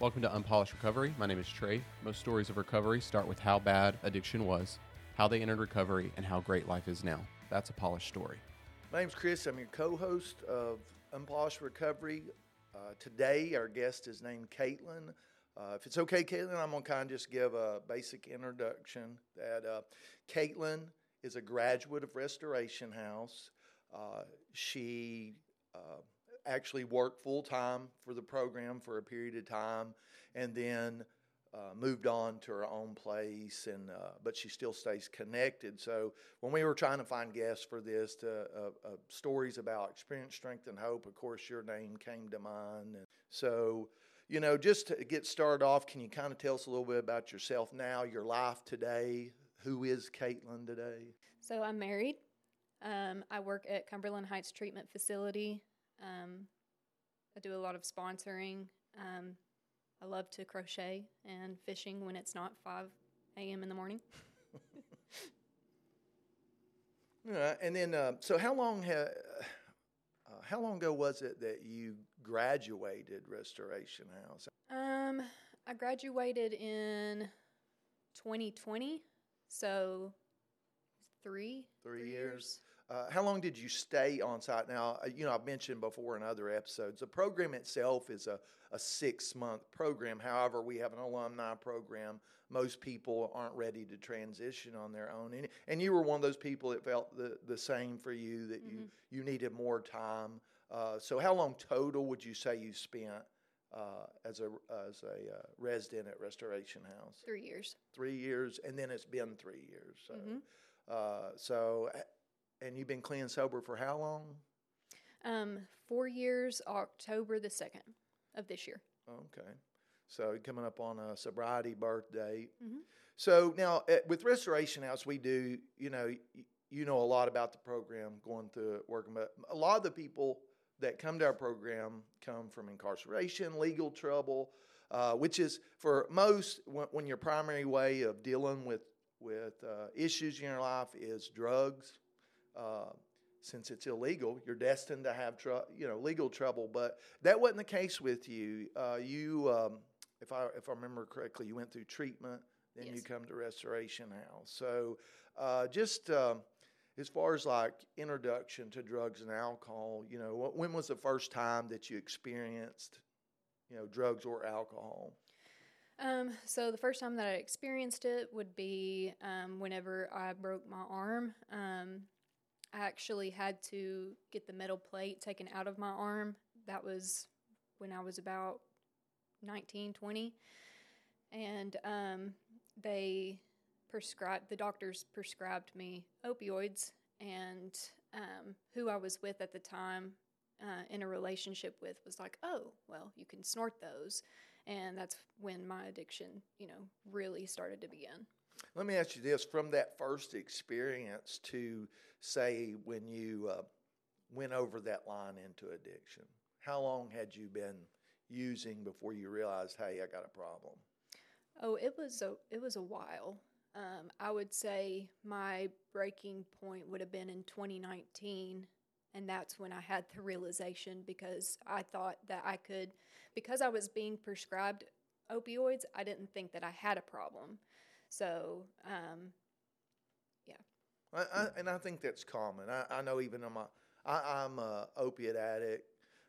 Welcome to Unpolished Recovery. My name is Trey. Most stories of recovery start with how bad addiction was, how they entered recovery, and how great life is now. That's a polished story. My name's Chris. I'm your co-host of Unpolished Recovery. Uh, today, our guest is named Caitlin. Uh, if it's okay, Caitlin, I'm going to kind of just give a basic introduction. That uh, Caitlin is a graduate of Restoration House. Uh, she uh, actually worked full time for the program for a period of time, and then uh, moved on to her own place. And uh, but she still stays connected. So when we were trying to find guests for this, to, uh, uh, stories about experience, strength, and hope, of course, your name came to mind. And so. You know, just to get started off, can you kind of tell us a little bit about yourself now, your life today? Who is Caitlin today? So I'm married. Um, I work at Cumberland Heights Treatment Facility. Um, I do a lot of sponsoring. Um, I love to crochet and fishing when it's not 5 a.m. in the morning. yeah, and then, uh, so how long ha- uh, how long ago was it that you graduated Restoration House? Um, I graduated in 2020, so three three, three years. years. Uh, how long did you stay on site? Now, uh, you know, I've mentioned before in other episodes, the program itself is a, a six month program. However, we have an alumni program. Most people aren't ready to transition on their own. And, and you were one of those people that felt the, the same for you, that mm-hmm. you, you needed more time. Uh, so, how long total would you say you spent uh, as a as a uh, resident at Restoration House? Three years. Three years, and then it's been three years. So, mm-hmm. Uh, so and you've been clean sober for how long? Um, four years, October the 2nd of this year. Okay. So coming up on a sobriety birthday. Mm-hmm. So now at, with Restoration House, we do, you know, you know a lot about the program going through it, working, but a lot of the people that come to our program come from incarceration, legal trouble, uh, which is for most when, when, your primary way of dealing with with uh, issues in your life is drugs uh, since it's illegal, you're destined to have tr- you know legal trouble. But that wasn't the case with you. Uh, you, um, if I if I remember correctly, you went through treatment, then yes. you come to Restoration House. So uh, just um, as far as like introduction to drugs and alcohol, you know, when was the first time that you experienced, you know, drugs or alcohol? Um, so the first time that I experienced it would be um, whenever I broke my arm. I actually had to get the metal plate taken out of my arm. That was when I was about 19, 20. And um, they prescribed, the doctors prescribed me opioids. And um, who I was with at the time uh, in a relationship with was like, oh, well, you can snort those. And that's when my addiction, you know, really started to begin. Let me ask you this from that first experience to say when you uh, went over that line into addiction, how long had you been using before you realized, hey, I got a problem? Oh, it was a it was a while. Um, I would say my breaking point would have been in 2019, and that's when I had the realization because I thought that I could, because I was being prescribed opioids, I didn't think that I had a problem. So, um, yeah. I, I, and I think that's common. I, I know even I'm a, I, I'm a opiate addict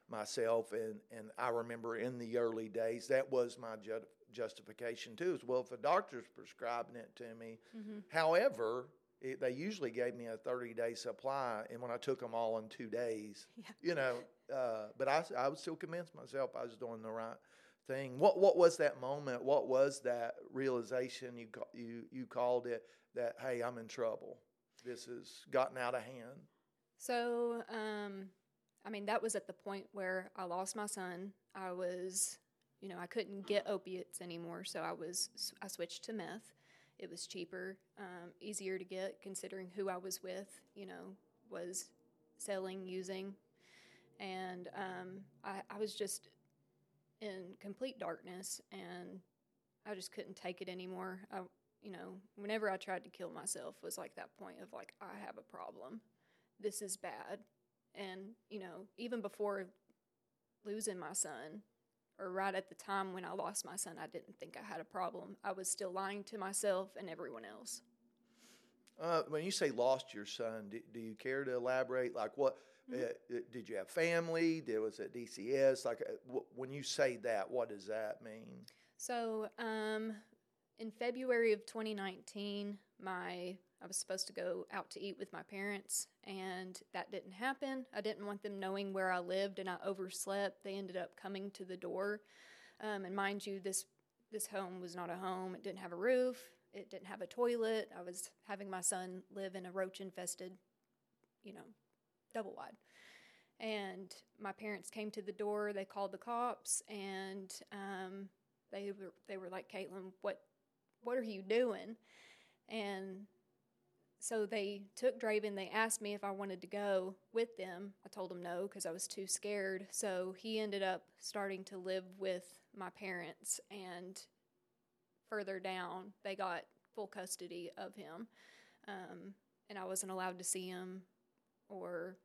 myself, and, and I remember in the early days that was my ju- justification too. As well, if a doctor's prescribing it to me, mm-hmm. however, it, they usually gave me a 30 day supply, and when I took them all in two days, yeah. you know, uh, but I, I was still convinced myself I was doing the right thing. What what was that moment? What was that realization you you you called it that hey, I'm in trouble. This has gotten out of hand. So, um, I mean, that was at the point where I lost my son. I was, you know, I couldn't get opiates anymore, so I was I switched to meth. It was cheaper, um, easier to get, considering who I was with. You know, was selling, using, and um, I, I was just in complete darkness and I just couldn't take it anymore. I, you know, whenever I tried to kill myself was like that point of like I have a problem. This is bad. And, you know, even before losing my son or right at the time when I lost my son, I didn't think I had a problem. I was still lying to myself and everyone else. Uh, when you say lost your son, do, do you care to elaborate? Like, what Mm-hmm. uh, did you have family? Did was it DCS? Like, uh, wh- when you say that, what does that mean? So, um, in February of 2019, my I was supposed to go out to eat with my parents, and that didn't happen. I didn't want them knowing where I lived, and I overslept. They ended up coming to the door, um, and mind you, this this home was not a home. It didn't have a roof. It didn't have a toilet. I was having my son live in a roach infested, you know, double wide. And my parents came to the door. They called the cops, and um, they were they were like, "Caitlin, what what are you doing?" And so they took Draven. They asked me if I wanted to go with them. I told them no because I was too scared. So he ended up starting to live with my parents, and further down, they got full custody of him, um, and I wasn't allowed to see him or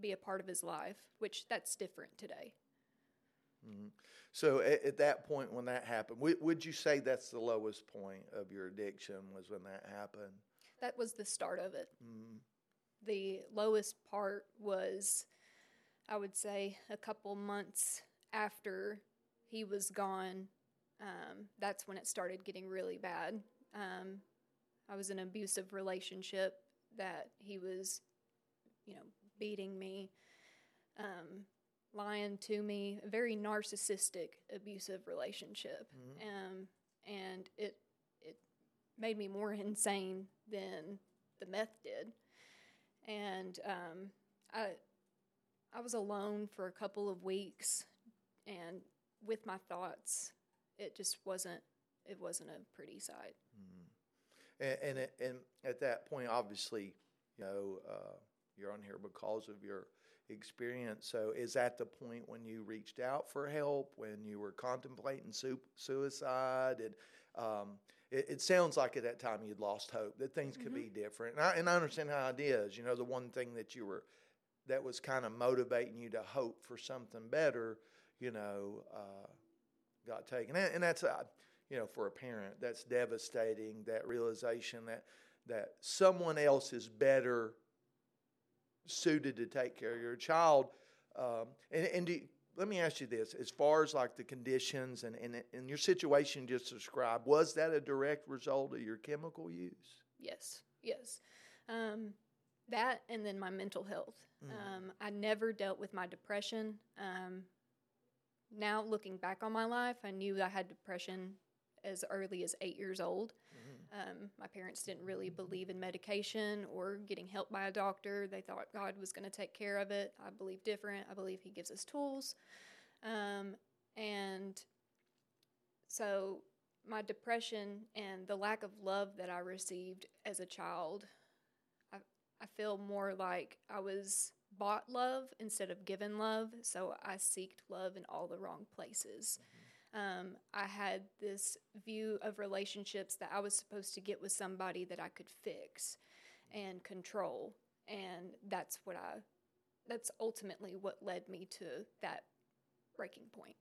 be a part of his life, which that's different today. Mhm. So, at, at that point when that happened, would, would you say that's the lowest point of your addiction? Was when that happened? That was the start of it. Mm. The lowest part was, I would say, a couple months after he was gone. Um, that's when it started getting really bad. Um, I was in an abusive relationship that he was, you know, beating me, um, lying to me, a very narcissistic, abusive relationship. Mhm. Um, and it it made me more insane than the meth did. And um, I I was alone for a couple of weeks, and with my thoughts, it just wasn't it wasn't a pretty sight. And and, and at that point, obviously, you know, uh, you're on here because of your experience. So, is that the point when you reached out for help, when you were contemplating su- suicide, and um, it, it sounds like at that time you'd lost hope that things could be different. And I, and I understand how it is. You know, the one thing that you were that was kind of motivating you to hope for something better, you know, uh, got taken. And, and that's, uh, you know, for a parent, that's devastating. That realization that that someone else is better suited to take care of your child. Um, and and do, let me ask you this: as far as like the conditions and and, and your situation just described, was that a direct result of your chemical use? Yes, yes. Um, that and then my mental health. Um, I never dealt with my depression. Um, now looking back on my life, I knew I had depression as early as eight years old. Um, my parents didn't really believe in medication or getting help by a doctor. They thought God was going to take care of it. I believe different. I believe He gives us tools. Um, and so my depression and the lack of love that I received as a child, I, I feel more like I was bought love instead of given love. So I seeked love in all the wrong places. Um, I had this view of relationships that I was supposed to get with somebody that I could fix and control. And that's what I, that's ultimately what led me to that breaking point.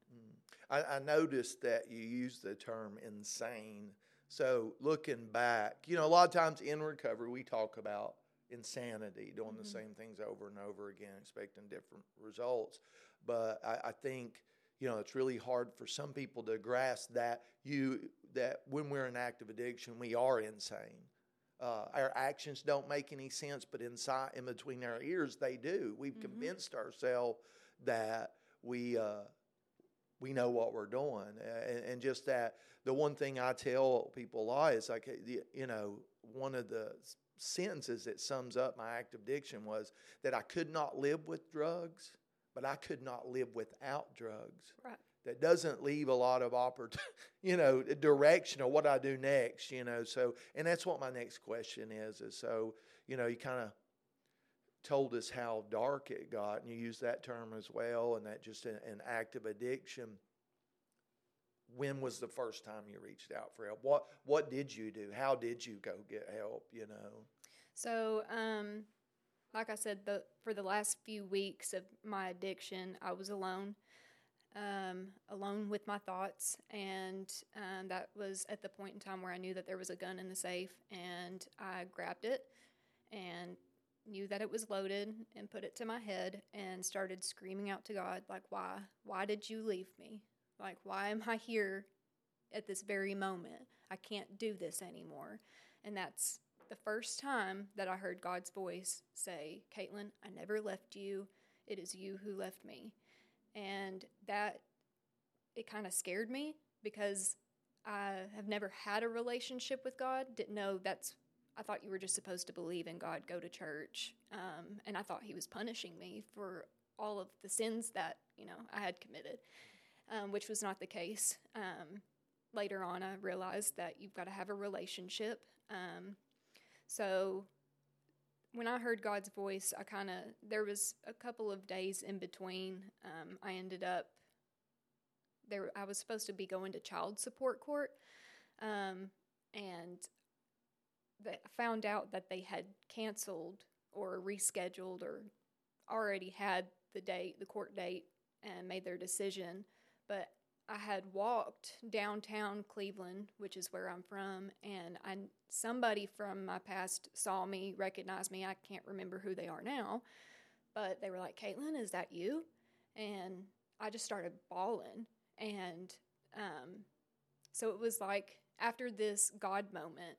I, I noticed that you used the term insane. So looking back, you know, a lot of times in recovery we talk about insanity, doing the same things over and over again, expecting different results. But I, I think you know it's really hard for some people to grasp that you that when we're in active addiction we are insane. Uh, our actions don't make any sense, but inside, in between our ears, they do. We've convinced ourselves that we uh, we know what we're doing, and, and just that. The one thing I tell people a lot is like, you know, one of the sentences that sums up my active addiction was that I could not live with drugs, but I could not live without drugs Right. that doesn't leave a lot of opportunity, you know, direction or what I do next, you know. So, and that's what my next question is. Is so, you know, you kind of told us how dark it got, and you used that term as well, and that just an, an of addiction. When was the first time you reached out for help? What What did you do? How did you go get help? You know. So, um, like I said, the for the last few weeks of my addiction, I was alone. um, alone with my thoughts. And um, that was at the point in time where I knew that there was a gun in the safe. And I grabbed it and knew that it was loaded and put it to my head and started screaming out to God, like, why? Why did you leave me? Like, why am I here at this very moment? I can't do this anymore. And that's the first time that I heard God's voice say, Caitlin, I never left you. It is you who left me. And that, it kind of scared me because I have never had a relationship with God, didn't know that's I thought you were just supposed to believe in God, go to church, um, and I thought He was punishing me for all of the sins that you know I had committed, um, which was not the case. Um, later on, I realized that you've got to have a relationship. Um, so when I heard God's voice, I kind of there was a couple of days in between. Um, I ended up there. I was supposed to be going to child support court, um, and found out that they had canceled or rescheduled or already had the date, the court date, and made their decision. But I had walked downtown Cleveland, which is where I'm from, and I somebody from my past saw me, recognized me. I can't remember who they are now, but they were like, "Caitlin, is that you?" And I just started bawling, and um, so it was like after this God moment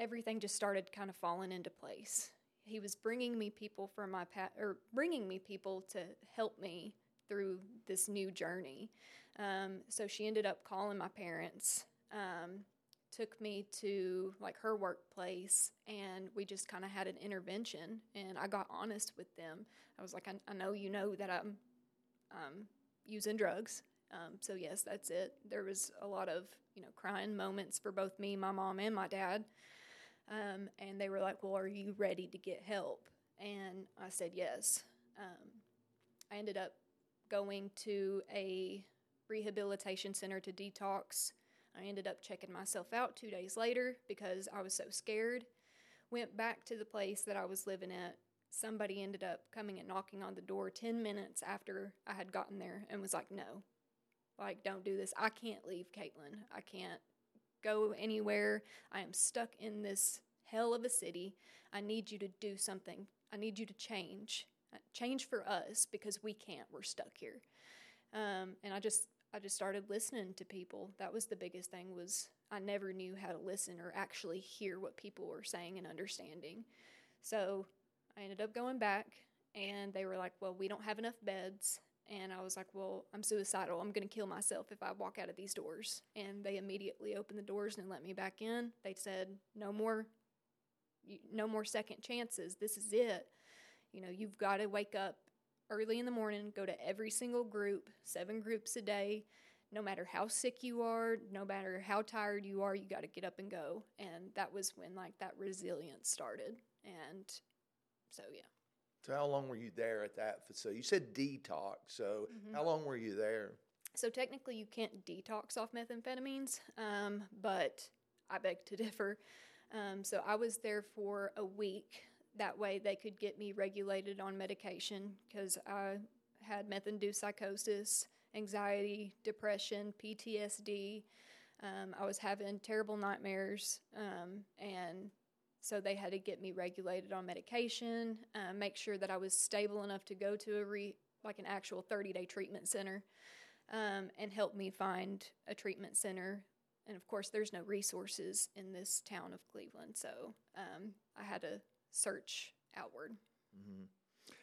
everything just started kind of falling into place. He was bringing me people from my past, or bringing me people to help me through this new journey. Um, so she ended up calling my parents, um, took me to like her workplace, and we just kind of had an intervention. And I got honest with them. I was like, I, I know you know that I'm um, using drugs. Um, so yes, that's it. There was a lot of you know crying moments for both me, my mom, and my dad. Um, and they were like, Well, are you ready to get help? And I said, Yes. Um, I ended up going to a rehabilitation center to detox. I ended up checking myself out two days later because I was so scared. Went back to the place that I was living at. Somebody ended up coming and knocking on the door 10 minutes after I had gotten there and was like, No, like, don't do this. I can't leave Caitlin. I can't go anywhere. I am stuck in this hell of a city. I need you to do something. I need you to change. Change for us because we can't. We're stuck here. Um, and I just I just started listening to people. That was the biggest thing was I never knew how to listen or actually hear what people were saying and understanding. So I ended up going back and they were like, "Well, we don't have enough beds." And I was like, well, I'm suicidal. I'm going to kill myself if I walk out of these doors. And they immediately opened the doors and let me back in. They said, no more, no more second chances. This is it. You know, you've got to wake up early in the morning, go to every single group, seven groups a day. No matter how sick you are, no matter how tired you are, you got to get up and go. And that was when like that resilience started. And so, yeah. So how long were you there at that facility? You said detox. So mm-hmm. how long were you there? So technically, you can't detox off methamphetamines, um, but I beg to differ. Um, so I was there for a week. That way, they could get me regulated on medication because I had meth-induced psychosis, anxiety, depression, PTSD. Um, I was having terrible nightmares, um, and so they had to get me regulated on medication, uh, make sure that I was stable enough to go to a re, like an actual 30 day treatment center, um, and help me find a treatment center. And of course, there's no resources in this town of Cleveland, so um, I had to search outward. Mm-hmm.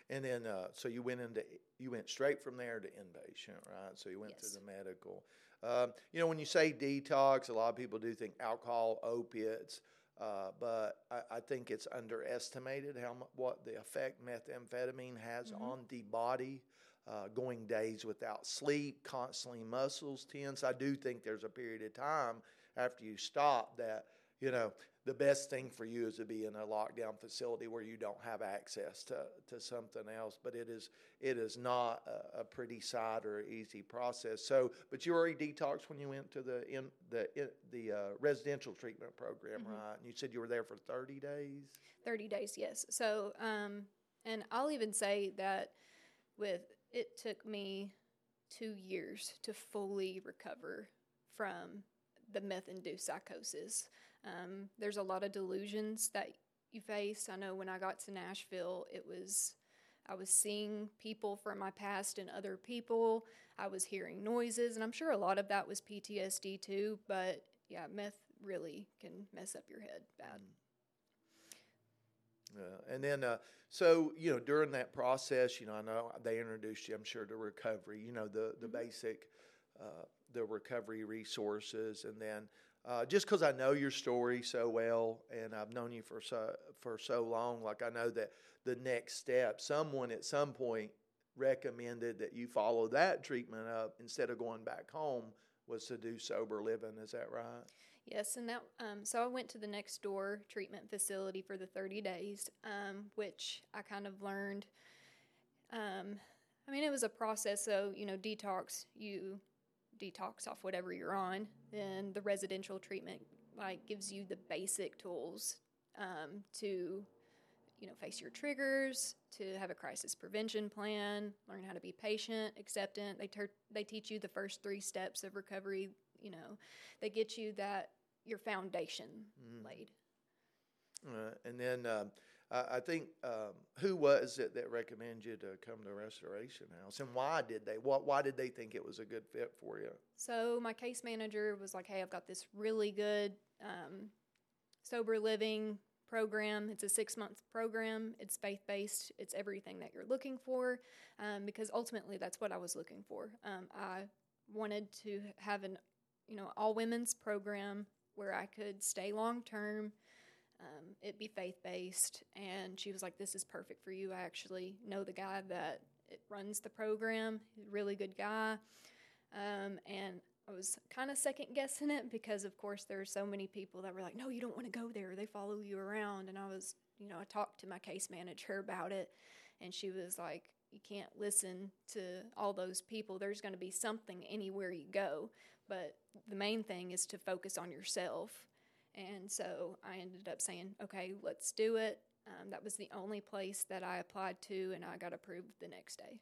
And then, uh, so you went into you went straight from there to inpatient, right? So you went yes. to the medical. Um, you know, when you say detox, a lot of people do think alcohol, opiates. Uh, but I, I, think it's underestimated how what the effect methamphetamine has mm-hmm. on the body. Uh, going days without sleep, constantly muscles tense. I do think there's a period of time after you stop that you know the best thing for you is to be in a lockdown facility where you don't have access to, to something else. But it is it is not a, a pretty side or easy process. So, but you already detoxed when you went to the in the in, the uh, residential treatment program, mm-hmm. right? And you said you were there for thirty days. Thirty days, yes. So, um, and I'll even say that with it took me two years to fully recover from the meth induced psychosis. Um, there's a lot of delusions that you face. I know when I got to Nashville, it was I was seeing people from my past and other people. I was hearing noises, and I'm sure a lot of that was PTSD too. But yeah, meth really can mess up your head bad. Uh, and then, uh, so you know, during that process, you know, I know they introduced you, I'm sure, to recovery. You know, the the mm-hmm. basic, uh, the recovery resources, and then uh, just because I know your story so well, and I've known you for so for so long, like I know that the next step, someone at some point recommended that you follow that treatment up instead of going back home was to do sober living. Is that right? Yes, and that um, so I went to the next door treatment facility for the 30 days, um, which I kind of learned. Um, I mean, it was a process. So you know, detox you detox off whatever you're on. Then the residential treatment like gives you the basic tools um, to you know face your triggers, to have a crisis prevention plan, learn how to be patient, acceptant. They ter- they teach you the first three steps of recovery. You know, they get you that your foundation mm. laid. Uh, and then um, I, I think um, who was it that recommended you to come to Restoration House, and why did they? What why did they think it was a good fit for you? So my case manager was like, "Hey, I've got this really good um, sober living program. It's a six month program. It's faith based. It's everything that you're looking for, um, because ultimately that's what I was looking for. Um, I wanted to have an you know all women's program where I could stay long term. Um, it be faith based, and she was like, "This is perfect for you." I actually know the guy that it runs the program. Really good guy, um, and I was kind of second guessing it because, of course, there are so many people that were like, "No, you don't want to go there. They follow you around." And I was, you know, I talked to my case manager about it, and she was like, "You can't listen to all those people. There's going to be something anywhere you go." But the main thing is to focus on yourself. And so I ended up saying, okay, let's do it. Um, that was the only place that I applied to, and I got approved the next day.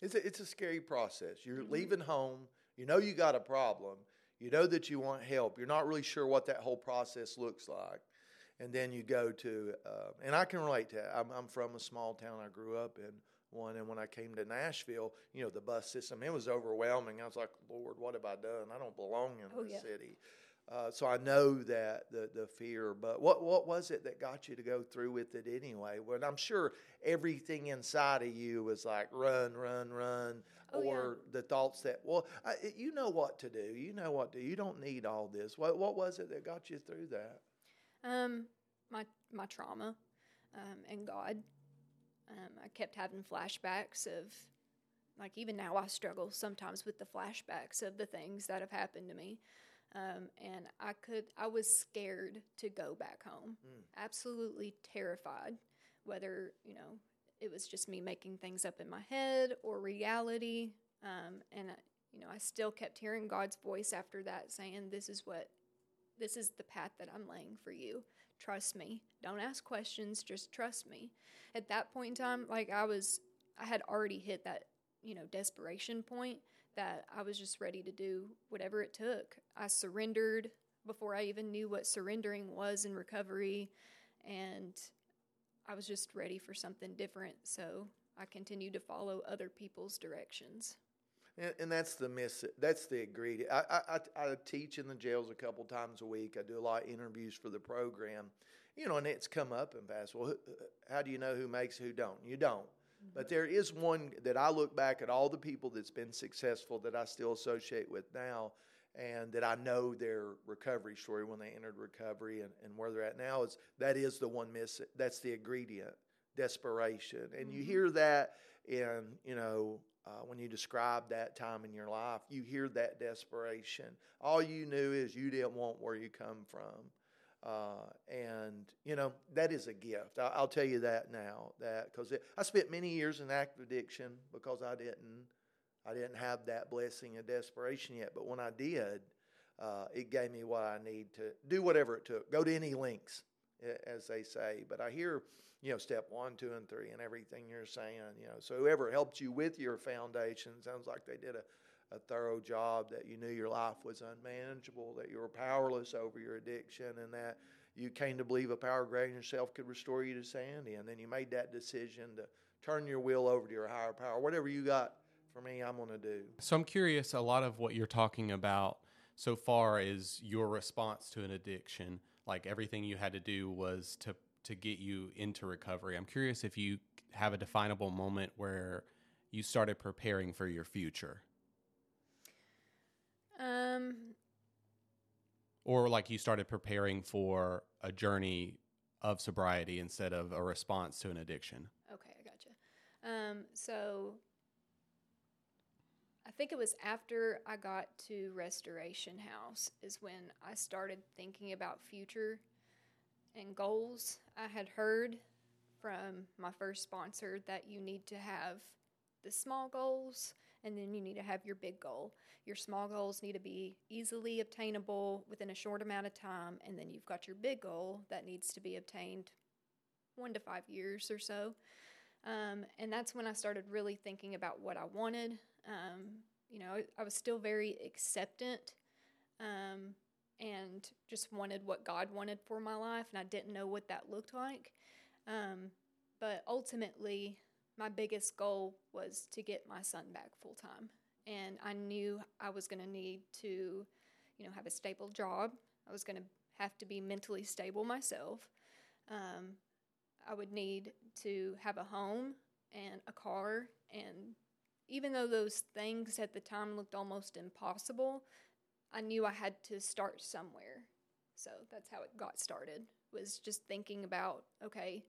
It's a, it's a scary process. You're mm-hmm. leaving home, you know you got a problem, you know that you want help, you're not really sure what that whole process looks like. And then you go to, uh, and I can relate to it. I'm, I'm from a small town I grew up in one. And when I came to Nashville, you know, the bus system, it was overwhelming. I was like, Lord, what have I done? I don't belong in oh, the yeah. city. Uh, so I know that the the fear, but what what was it that got you to go through with it anyway? Well, I'm sure everything inside of you was like run, run, run, oh, or yeah. the thoughts that well, I, you know what to do. You know what to. do. You don't need all this. What what was it that got you through that? Um, my my trauma, um, and God. Um, I kept having flashbacks of, like, even now I struggle sometimes with the flashbacks of the things that have happened to me. Um, and I could, I was scared to go back home, mm. absolutely terrified, whether, you know, it was just me making things up in my head or reality. Um, and, I, you know, I still kept hearing God's voice after that saying, This is what, this is the path that I'm laying for you. Trust me. Don't ask questions, just trust me. At that point in time, like I was, I had already hit that, you know, desperation point that I was just ready to do whatever it took. I surrendered before I even knew what surrendering was in recovery. And I was just ready for something different. So I continued to follow other people's directions. And, and, that's the miss. That's the ingredient. I, I, I teach in the jails a couple times a week. I do a lot of interviews for the program, you know, and it's come up and fast. Well, uh, how do you know who makes who don't? You don't. But there is one that I look back at all the people that's been successful that I still associate with now, and that I know their recovery story when they entered recovery and, and where they're at now is that is the one miss. That's the ingredient, desperation, and mm-hmm. you hear that in you know uh, when you describe that time in your life, you hear that desperation. All you knew is you didn't want where you come from. Uh, and you know that is a gift. I, will tell you that now. That because I spent many years in active addiction because I didn't, I didn't have that blessing of desperation yet. But when I did, uh, it gave me what I need to do whatever it took. Go to any lengths as they say. But I hear, you know, step one, two, and three, and everything you're saying. You know, so whoever helped you with your foundation sounds like they did a, a thorough job. That you knew your life was unmanageable, that you were powerless over your addiction, and that you came to believe a power greater than yourself could restore you to sanity. And then you made that decision to turn your will over to your higher power. Whatever you got for me, I'm going to do. So I'm curious, a lot of what you're talking about so far is your response to an addiction. Like everything you had to do was to to get you into recovery. I'm curious if you have a definable moment where you started preparing for your future. Um, Or like you started preparing for a journey of sobriety instead of a response to an addiction. Okay, I gotcha. Um, so I think it was after I got to Restoration House is when I started thinking about future and goals. I had heard from my first sponsor that you need to have the small goals and then you need to have your big goal. Your small goals need to be easily obtainable within a short amount of time, and then you've got your big goal that needs to be obtained one to five years or so. Um, and that's when I started really thinking about what I wanted. Um, you know, I was still very acceptant um, and just wanted what God wanted for my life, and I didn't know what that looked like. Um, but ultimately, my biggest goal was to get my son back full time. And I knew I was going to need to, you know, have a stable job. I was going to have to be mentally stable myself. Um, I would need to have a home and a car. And even though those things at the time looked almost impossible, I knew I had to start somewhere. So that's how it got started. Was just thinking about, okay,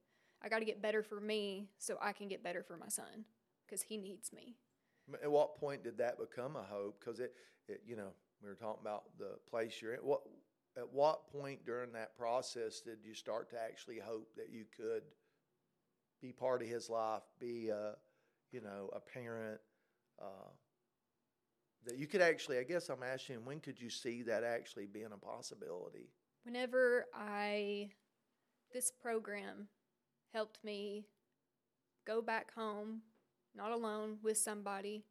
I got to get better for me so I can get better for my son because he needs me. At what point did that become a hope? Because it, it, you know, we were talking about the place you're in. What, at what point during that process did you start to actually hope that you could be part of his life, be, a, you know, a parent, uh, that you could actually? I guess I'm asking, when could you see that actually being a possibility? Whenever I, this program helped me go back home, not alone, with somebody,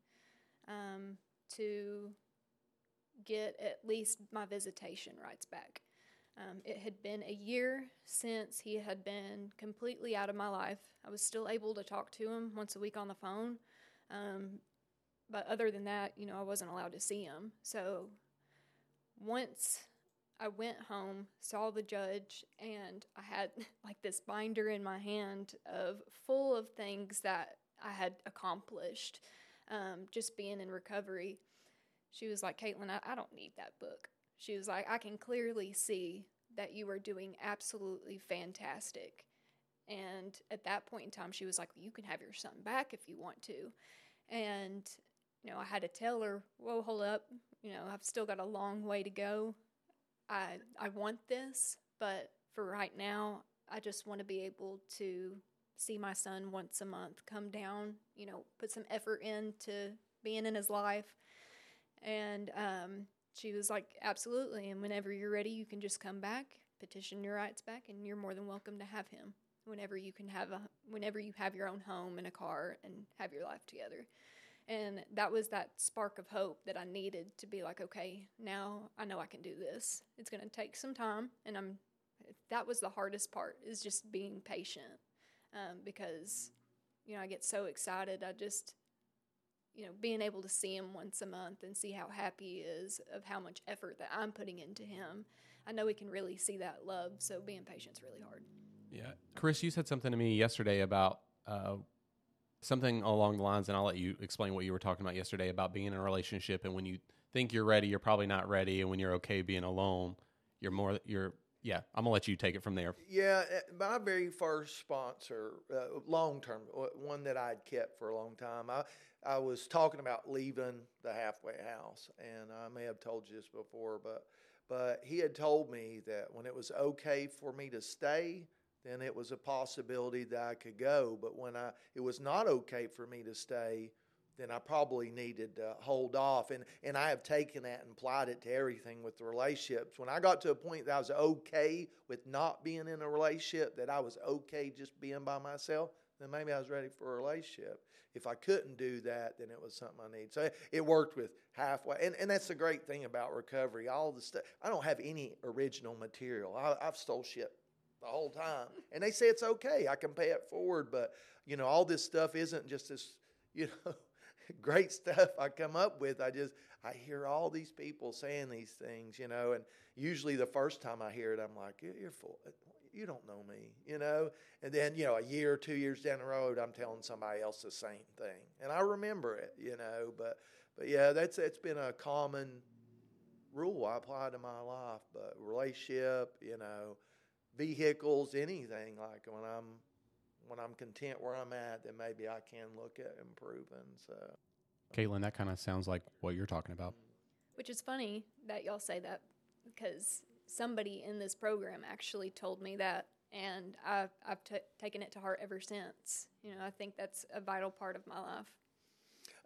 um, to get at least my visitation rights back. Um, it had been a year since he had been completely out of my life. I was still able to talk to him once a week on the phone. Um, but other than that, you know, I wasn't allowed to see him. So once I went home, saw the judge, and I had like this binder in my hand of full of things that I had accomplished um, just being in recovery. She was like, Caitlin, I, I don't need that book. She was like, I can clearly see that you are doing absolutely fantastic. And at that point in time, she was like, well, You can have your son back if you want to. And, you know, I had to tell her, Whoa, hold up. You know, I've still got a long way to go. I, I want this, but for right now, I just want to be able to see my son once a month, come down, you know, put some effort into being in his life. And um, she was like, absolutely. And whenever you're ready, you can just come back, petition your rights back, and you're more than welcome to have him whenever you can have a, whenever you have your own home and a car and have your life together. And that was that spark of hope that I needed to be like, okay, now I know I can do this. It's going to take some time. And I'm, that was the hardest part is just being patient um, because, you know, I get so excited. I just, you know, being able to see him once a month and see how happy he is of how much effort that I'm putting into him. I know he can really see that love. So being patient is really hard. Yeah. Chris, you said something to me yesterday about uh, something along the lines, and I'll let you explain what you were talking about yesterday about being in a relationship. And when you think you're ready, you're probably not ready. And when you're okay being alone, you're more, you're, yeah, I'm to let you take it from there. Yeah, eh, my very first sponsor, uh, long term, one that I'd kept for a long time. I I was talking about leaving the halfway house, and I may have told you this before, but but he had told me that when it was okay for me to stay, then it was a possibility that I could go. But when I it was not okay for me to stay, then I probably needed to hold off. And, and I have taken that and applied it to everything with the relationships. When I got to a point that I was okay with not being in a relationship, that I was okay just being by myself, then maybe I was ready for a relationship. If I couldn't do that, then it was something I need. So it worked with halfway. And, and that's the great thing about recovery. All the stuff, I don't have any original material. I, I've stole shit the whole time. And they say it's okay. I can pay it forward. But, you know, all this stuff isn't just this, you know, great stuff I come up with. I just I hear all these people saying these things, you know, and usually the first time I hear it, I'm like, you're full. Uh, you don't know me, you know. And then you know, a year or two years down the road, I'm telling somebody else the same thing, and I remember it, you know. But but yeah, that's it's been a common rule I apply to my life. But relationship, you know, vehicles, anything like when I'm when I'm content where I'm at, then maybe I can look at improving. So, Caitlin, that kind of sounds like what you're talking about. Which is funny that y'all say that because somebody in this program actually told me that, and I've, I've t- taken it to heart ever since. You know, I think that's a vital part of my life.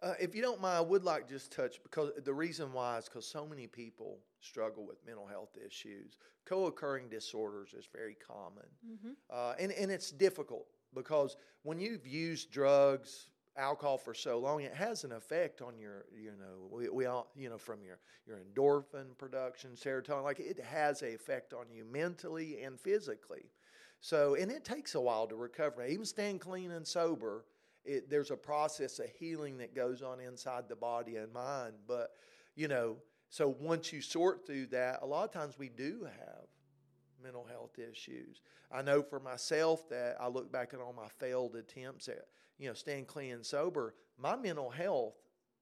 Uh, if you don't mind, I would like just touch because the reason why is because so many people struggle with mental health issues. Co-occurring disorders is very common, mm-hmm. uh, and and it's difficult because when you've used drugs alcohol for so long it has an effect on your you know we, we all you know from your your endorphin production serotonin like it has a effect on you mentally and physically so and it takes a while to recover even staying clean and sober it, there's a process of healing that goes on inside the body and mind but you know so once you sort through that a lot of times we do have mental health issues. I know for myself that I look back at all my failed attempts at, you know, staying clean and sober. My mental health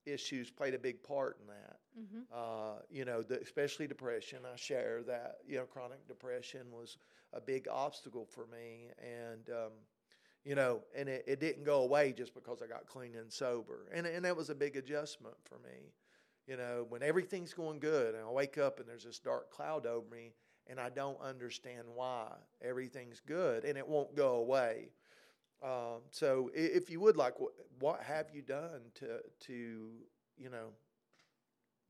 issues played a big part in that. Mm-hmm. Uh, you know, the, especially depression. I share that. You know, chronic depression was a big obstacle for me, and um, you know, and it, it didn't go away just because I got clean and sober, and and that was a big adjustment for me. You know, when everything's going good, and I wake up and there's this dark cloud over me, and I don't understand why. Everything's good and it won't go away. Um, so if you would like, what, what have you done to to you know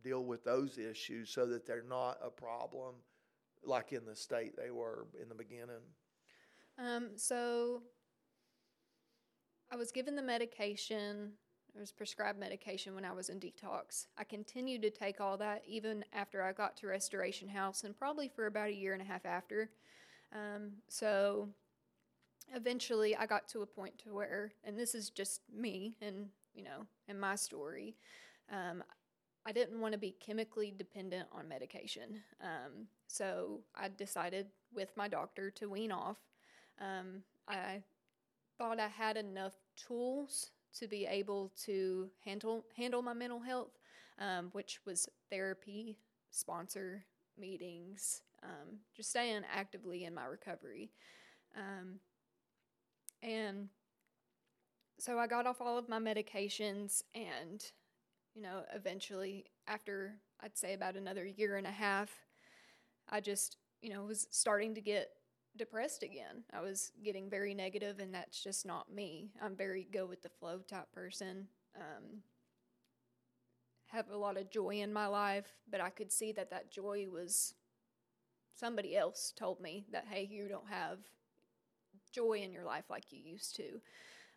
deal with those issues so that they're not a problem like in the state they were in the beginning? Um, so I was given the medication it was prescribed medication when I was in detox. I continued to take all that even after I got to Restoration House and probably for about a year and a half after. Um, so eventually I got to a point to where, and this is just me and, you know, and my story, um, I didn't want to be chemically dependent on medication. Um, so I decided with my doctor to wean off. Um, I thought I had enough tools to be able to handle handle my mental health, um, which was therapy, sponsor meetings, um, just staying actively in my recovery, um, and so I got off all of my medications, and you know, eventually, after I'd say about another year and a half, I just you know was starting to get depressed again. I was getting very negative, and that's just not me. I'm very go with the flow type person. Um, have a lot of joy in my life, but I could see that that joy was somebody else told me that hey, you don't have joy in your life like you used to.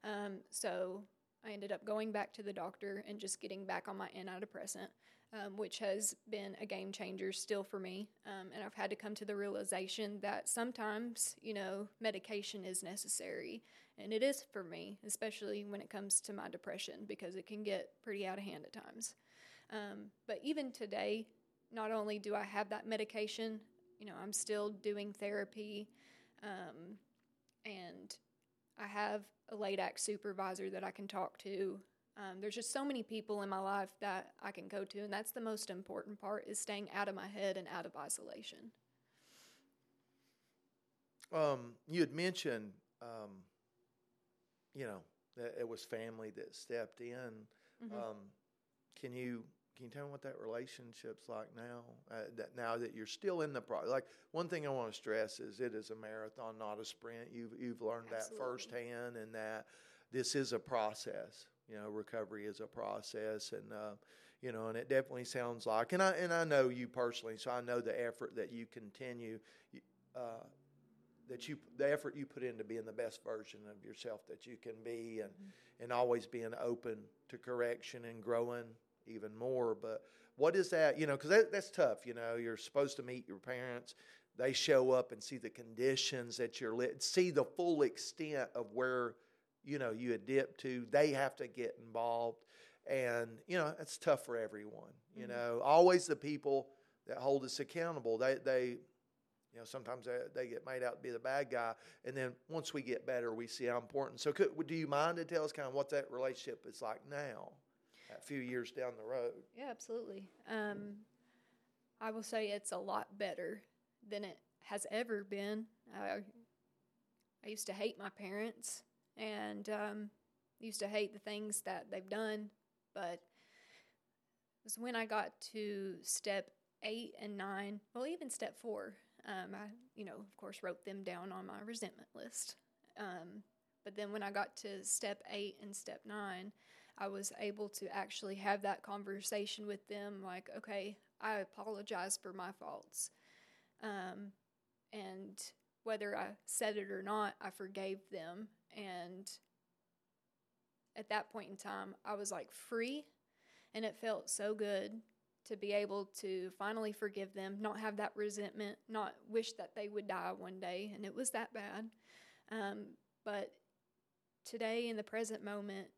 Um, so I ended up going back to the doctor and just getting back on my antidepressant um, which has been a game changer still for me. Um, and I've had to come to the realization that sometimes, you know, medication is necessary. And it is for me, especially when it comes to my depression, because it can get pretty out of hand at times. Um, but even today, not only do I have that medication, you know, I'm still doing therapy. Um, and I have a LADAC supervisor that I can talk to um, there's just so many people in my life that I can go to, and that's the most important part is staying out of my head and out of isolation. Um, you had mentioned, um, you know, that it was family that stepped in. Mm-hmm. Um, can you can you tell me what that relationship's like now? Uh, that now that you're still in the process, like one thing I want to stress is it is a marathon, not a sprint. You've you've learned Absolutely. that firsthand, and that this is a process You know, recovery is a process, and uh, you know, and it definitely sounds like, and I and I know you personally, so I know the effort that you continue, uh, that you the effort you put into being the best version of yourself that you can be, and mm-hmm. and always being open to correction and growing even more. But what is that? You know, because that, that's tough. You know, you're supposed to meet your parents. They show up and see the conditions that you're lit, see the full extent of where you know you addict to. They have to get involved. And you know it's tough for everyone you mm-hmm. know. Always the people that hold us accountable they they you know sometimes they, they get made out to be the bad guy. And then once we get better we see how important. So could, do you mind to tell us kind of what that relationship is like now a few years down the road? Yeah absolutely. Um, i will say it's a lot better than it has ever been. I, I used to hate my parents and um, used to hate the things that they've done but it was when I got to step eight and nine, well, even step four. Um, I, you know, of course, wrote them down on my resentment list. Um, but then when I got to step eight and step nine, I was able to actually have that conversation with them like, okay, I apologize for my faults. Um, and whether I said it or not, I forgave them. And at that point in time, I was like free, and it felt so good to be able to finally forgive them, not have that resentment, not wish that they would die one day, and it was that bad. Um, but today, in the present moment,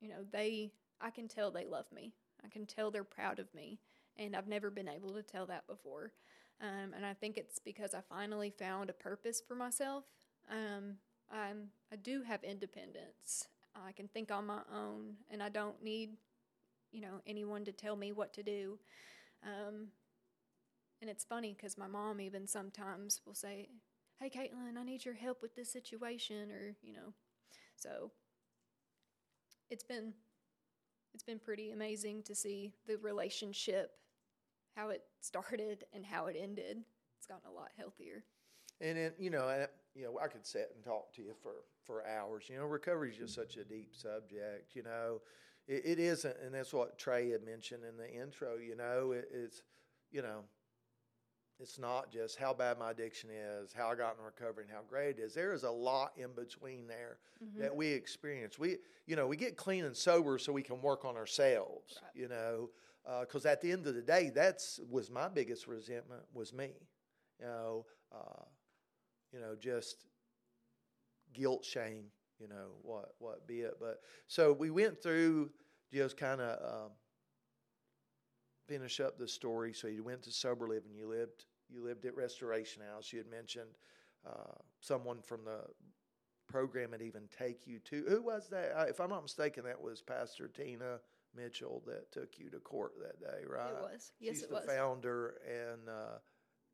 you know, they, I can tell they love me. I can tell they're proud of me, and I've never been able to tell that before. Um, and I think it's because I finally found a purpose for myself. Um, I'm, I do have independence, I can think on my own, and I don't need, you know, anyone to tell me what to do. Um, and it's funny because my mom even sometimes will say, "Hey, Caitlin, I need your help with this situation," or you know, so it's been it's been pretty amazing to see the relationship, how it started and how it ended. It's gotten a lot healthier. And then, you know, you know, I could sit and talk to you for, for hours. You know, recovery is just such a deep subject. You know, it, it isn't, and that's what Trey had mentioned in the intro. You know, it, it's, you know, it's not just how bad my addiction is, how I got in recovery, and how great it is. There is a lot in between there mm-hmm. that we experience. We, you know, we get clean and sober so we can work on ourselves. Right. You know, because uh, at the end of the day, that's was my biggest resentment was me. You know. Uh, you know, just guilt, shame, you know, what what be it. But so we went through just kind of um, finish up the story. So you went to sober living. You lived you lived at Restoration House. You had mentioned uh, someone from the program had even take you to who was that? If I'm not mistaken, that was Pastor Tina Mitchell that took you to court that day, right? It was. Yes, She's it the was. The founder and. Uh,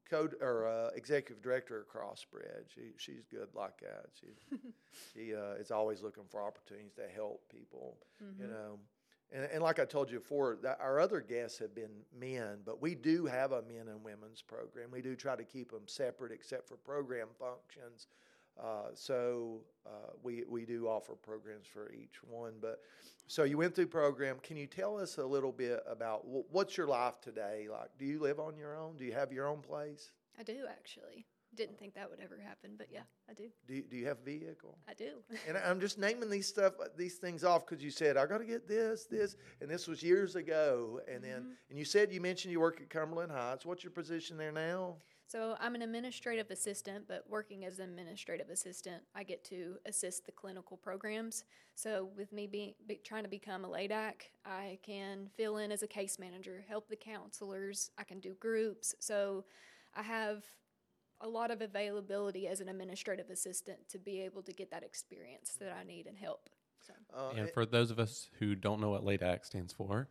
code or uh, executive director of CrossBridge. She she's good like that. She she uh, is always looking for opportunities to help people. Mm-hmm. You know. And, and like I told you before, that our other guests have been men, but we do have a men and women's program. We do try to keep them separate, except for program functions. Uh, so uh, we we do offer programs for each one. But so you went through program. Can you tell us a little bit about what's your life today like? Do you live on your own? Do you have your own place? I do actually. Didn't think that would ever happen, but yeah, I do. Do you, do you have a vehicle? I do. and I'm just naming these stuff these things off because you said I got to get this, this, and this was years ago. And mm-hmm. then and you said you mentioned you work at Cumberland Heights. What's your position there now? So I'm an administrative assistant, but working as an administrative assistant, I get to assist the clinical programs. So with me being be, trying to become a LADAC, I can fill in as a case manager, help the counselors, I can do groups. So I have a lot of availability as an administrative assistant to be able to get that experience that I need and help. So. Uh, and for those of us who don't know what LADAC stands for,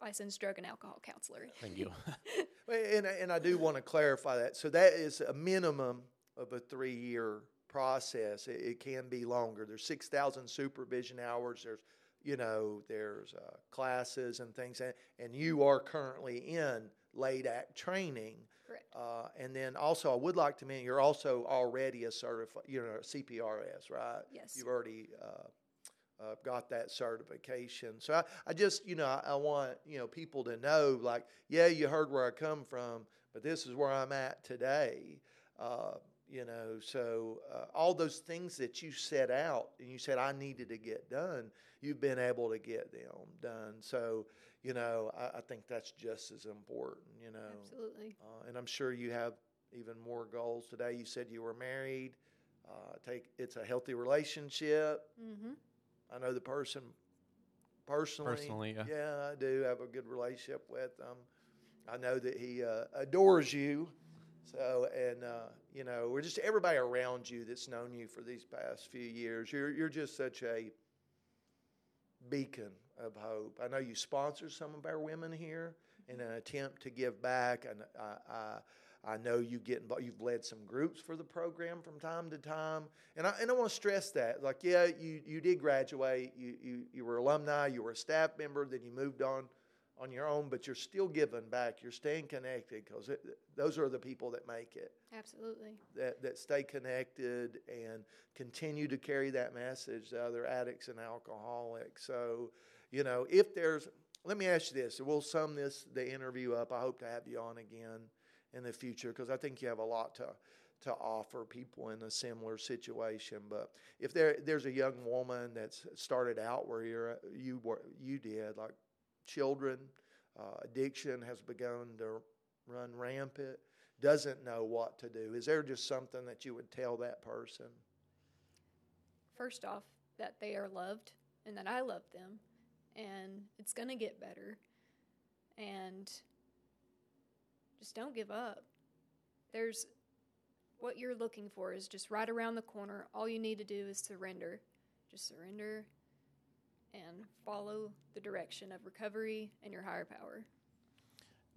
licensed drug and alcohol counselor. Thank you. and, and I do want to clarify that. So that is a minimum of a three year process. It, it, can be longer. There's 6,000 supervision hours. There's, you know, there's uh, classes and things. And, and you are currently in LADAC training. Correct. Uh, and then also, I would like to mention you're also already a certified, you know, CPRS, right? Yes. You've already uh, uh, got that certification. So I, I just, you know, I, I want, you know, people to know like, yeah, you heard where I come from, but this is where I'm at today. Uh, you know, so uh, all those things that you set out and you said I needed to get done, you've been able to get them done. So, you know, I, I think that's just as important, you know. Absolutely. Uh, and I'm sure you have even more goals today. You said you were married. Uh, take it's a healthy relationship. Mm-hmm. I know the person personally. Personally, yeah. Yeah, I do have a good relationship with him. I know that he uh, adores you. So, and uh, you know, we're just everybody around you that's known you for these past few years. You're you're just such a beacon of hope. I know you sponsor some of our women here in an attempt to give back, and I, I, I know you get involved. You've led some groups for the program from time to time, and I and I want to stress that. Like, yeah, you you did graduate. You you you were alumni. You were a staff member. Then you moved on on your own, but you're still giving back. You're staying connected because those are the people that make it. Absolutely. That that stay connected and continue to carry that message to other addicts and alcoholics. So, you know, if there's, let me ask you this. We'll sum this the interview up. I hope to have you on again in the future because I think you have a lot to to offer people in a similar situation. But if there there's a young woman that's started out where you're you were you did like children. Uh, addiction has begun to run rampant, doesn't know what to do. Is there just something that you would tell that person? First off, that they are loved and that I love them, and it's going to get better. And just don't give up. There's what you're looking for is just right around the corner. All you need to do is surrender. Just surrender and follow the direction of recovery and your higher power.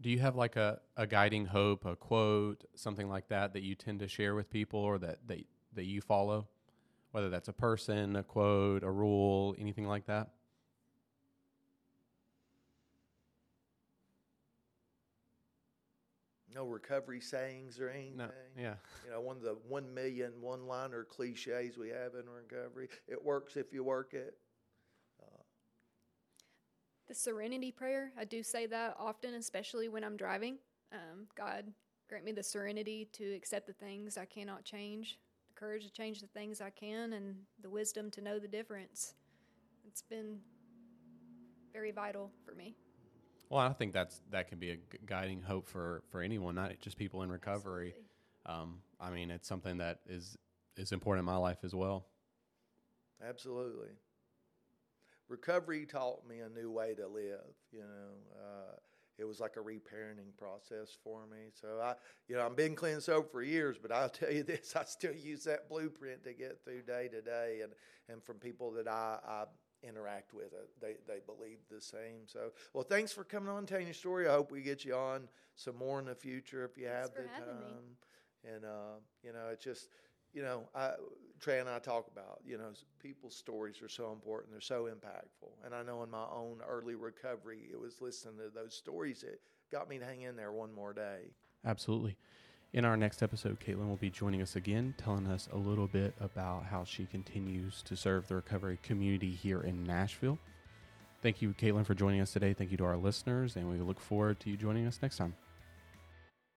Do you have like a, a guiding hope, a quote, something like that that you tend to share with people or that, that, that you follow? Whether that's a person, a quote, a rule, anything like that? No recovery sayings or anything. No, yeah. You know, one of the one million one liner cliches we have in recovery. It works if you work it. The serenity prayer, I do say that often, especially when I'm driving. Um, God, grant me the serenity to accept the things I cannot change, the courage to change the things I can, and the wisdom to know the difference. It's been very vital for me. Well, I think that's that can be a guiding hope for for anyone, not just people in recovery. Um, I mean, it's something that is is important in my life as well. Absolutely recovery taught me a new way to live. You know, uh, it was like a reparenting process for me. So I, you know, I've been clean soap for years, but I'll tell you this: I still use that blueprint to get through day to day, and and from people that I, I interact with, it, they they believe the same. So, well, thanks for coming on, telling your story. I hope we get you on some more in the future if you thanks have the time. Me. And uh, you know, it's just you know, I, Trey and I talk about, you know, people's stories are so important. They're so impactful. And I know in my own early recovery, it was listening to those stories that got me to hang in there one more day. Absolutely. In our next episode, Caitlin will be joining us again, telling us a little bit about how she continues to serve the recovery community here in Nashville. Thank you, Caitlin, for joining us today. Thank you to our listeners, and we look forward to you joining us next time.